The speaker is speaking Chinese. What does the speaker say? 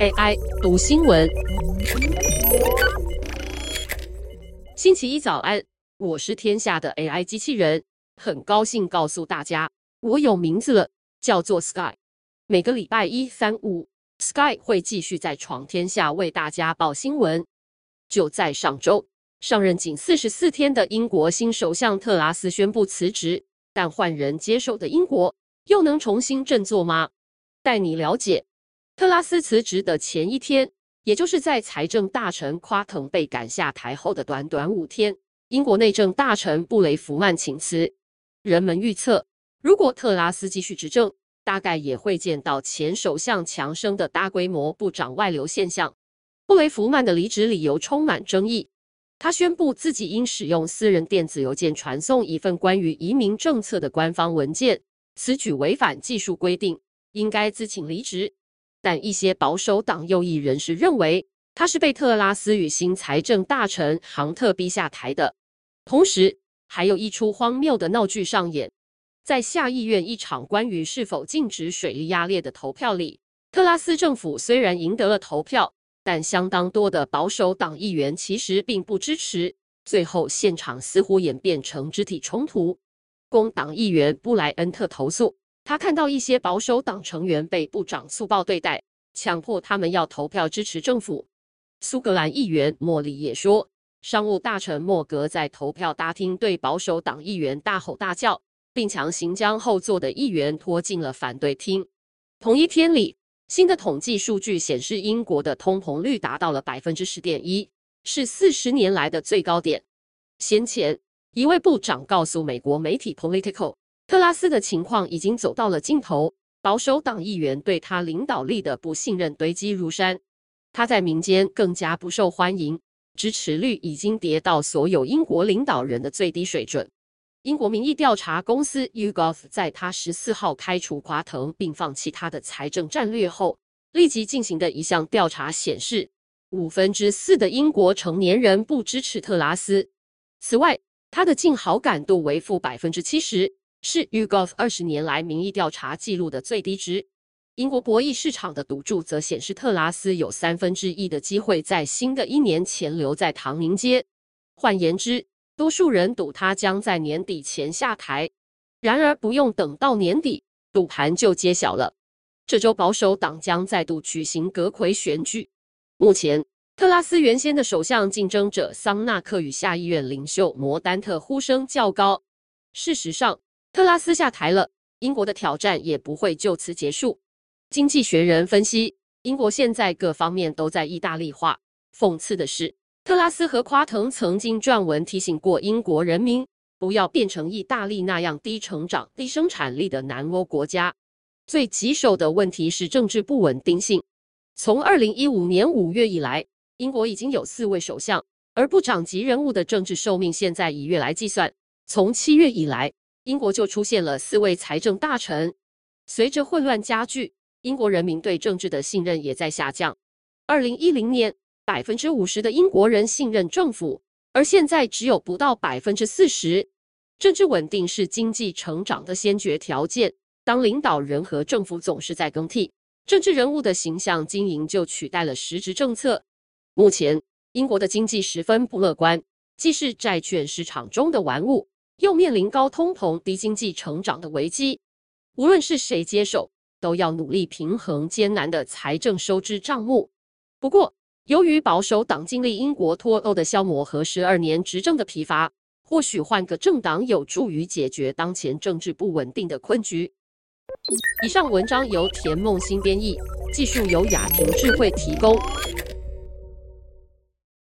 AI 读新闻，星期一早安，我是天下的 AI 机器人，很高兴告诉大家，我有名字了，叫做 Sky。每个礼拜一、三、五，Sky 会继续在闯天下为大家报新闻。就在上周，上任仅四十四天的英国新首相特拉斯宣布辞职，但换人接手的英国又能重新振作吗？带你了解。特拉斯辞职的前一天，也就是在财政大臣夸腾被赶下台后的短短五天，英国内政大臣布雷弗曼请辞。人们预测，如果特拉斯继续执政，大概也会见到前首相强生的大规模部长外流现象。布雷弗曼的离职理由充满争议，他宣布自己因使用私人电子邮件传送一份关于移民政策的官方文件，此举违反技术规定，应该自请离职。但一些保守党右翼人士认为，他是被特拉斯与新财政大臣杭特逼下台的。同时，还有一出荒谬的闹剧上演，在下议院一场关于是否禁止水力压裂的投票里，特拉斯政府虽然赢得了投票，但相当多的保守党议员其实并不支持。最后，现场似乎演变成肢体冲突。工党议员布莱恩特投诉。他看到一些保守党成员被部长粗暴对待，强迫他们要投票支持政府。苏格兰议员莫里也说，商务大臣莫格在投票大厅对保守党议员大吼大叫，并强行将后座的议员拖进了反对厅。同一天里，新的统计数据显示，英国的通膨率达到了百分之十点一，是四十年来的最高点。先前，一位部长告诉美国媒体 Politico。特拉斯的情况已经走到了尽头，保守党议员对他领导力的不信任堆积如山，他在民间更加不受欢迎，支持率已经跌到所有英国领导人的最低水准。英国民意调查公司 YouGov 在他十四号开除瓜腾并放弃他的财政战略后，立即进行的一项调查显示，五分之四的英国成年人不支持特拉斯。此外，他的净好感度为负百分之七十。是 Ugov 二十年来民意调查记录的最低值。英国博弈市场的赌注则显示，特拉斯有三分之一的机会在新的一年前留在唐宁街。换言之，多数人赌他将在年底前下台。然而，不用等到年底，赌盘就揭晓了。这周保守党将再度举行阁魁选举。目前，特拉斯原先的首相竞争者桑纳克与下议院领袖摩丹特呼声较高。事实上，特拉斯下台了，英国的挑战也不会就此结束。经济学人分析，英国现在各方面都在意大利化。讽刺的是，特拉斯和夸腾曾经撰文提醒过英国人民，不要变成意大利那样低成长、低生产力的南欧国家。最棘手的问题是政治不稳定性。从二零一五年五月以来，英国已经有四位首相，而部长级人物的政治寿命现在以月来计算，从七月以来。英国就出现了四位财政大臣。随着混乱加剧，英国人民对政治的信任也在下降。二零一零年，百分之五十的英国人信任政府，而现在只有不到百分之四十。政治稳定是经济成长的先决条件。当领导人和政府总是在更替，政治人物的形象经营就取代了实质政策。目前，英国的经济十分不乐观，既是债券市场中的玩物。又面临高通膨、低经济成长的危机，无论是谁接手，都要努力平衡艰难的财政收支账目。不过，由于保守党经历英国脱欧的消磨和十二年执政的疲乏，或许换个政党有助于解决当前政治不稳定的困局。以上文章由田梦新编译，技术由雅婷智慧提供。